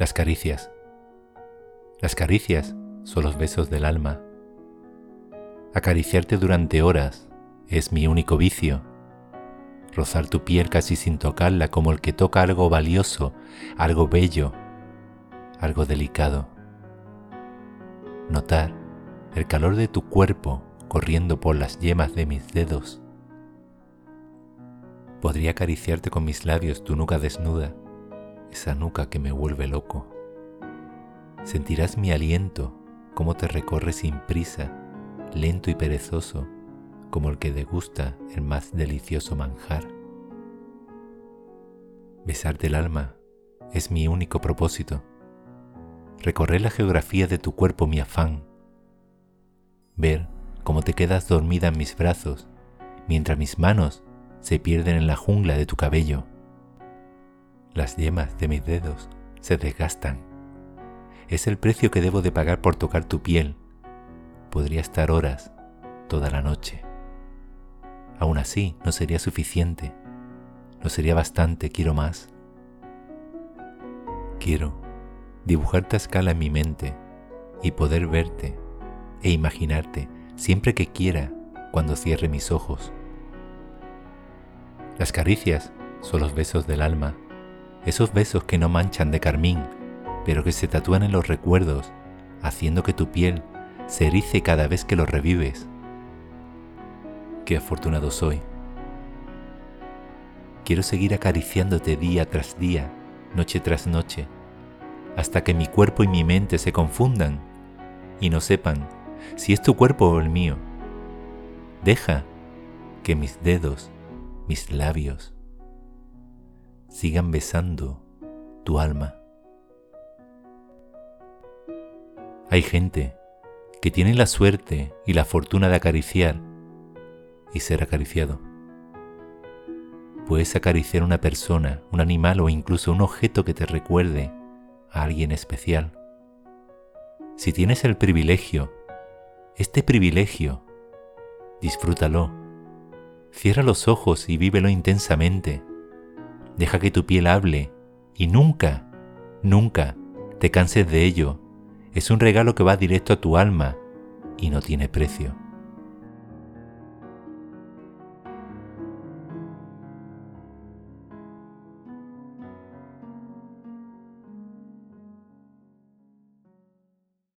Las caricias. Las caricias son los besos del alma. Acariciarte durante horas es mi único vicio. Rozar tu piel casi sin tocarla como el que toca algo valioso, algo bello, algo delicado. Notar el calor de tu cuerpo corriendo por las yemas de mis dedos. Podría acariciarte con mis labios tu nuca desnuda esa nuca que me vuelve loco. Sentirás mi aliento, como te recorre sin prisa, lento y perezoso, como el que degusta el más delicioso manjar. Besarte el alma es mi único propósito. Recorrer la geografía de tu cuerpo mi afán. Ver cómo te quedas dormida en mis brazos, mientras mis manos se pierden en la jungla de tu cabello las yemas de mis dedos se desgastan. Es el precio que debo de pagar por tocar tu piel. Podría estar horas, toda la noche. Aún así, no sería suficiente. No sería bastante, quiero más. Quiero dibujarte a escala en mi mente y poder verte e imaginarte siempre que quiera cuando cierre mis ojos. Las caricias son los besos del alma esos besos que no manchan de carmín, pero que se tatúan en los recuerdos, haciendo que tu piel se erice cada vez que los revives. Qué afortunado soy. Quiero seguir acariciándote día tras día, noche tras noche, hasta que mi cuerpo y mi mente se confundan y no sepan si es tu cuerpo o el mío. Deja que mis dedos, mis labios, sigan besando tu alma. Hay gente que tiene la suerte y la fortuna de acariciar y ser acariciado. Puedes acariciar una persona, un animal o incluso un objeto que te recuerde a alguien especial. Si tienes el privilegio, este privilegio, disfrútalo. Cierra los ojos y vívelo intensamente deja que tu piel hable y nunca, nunca te canses de ello. Es un regalo que va directo a tu alma y no tiene precio.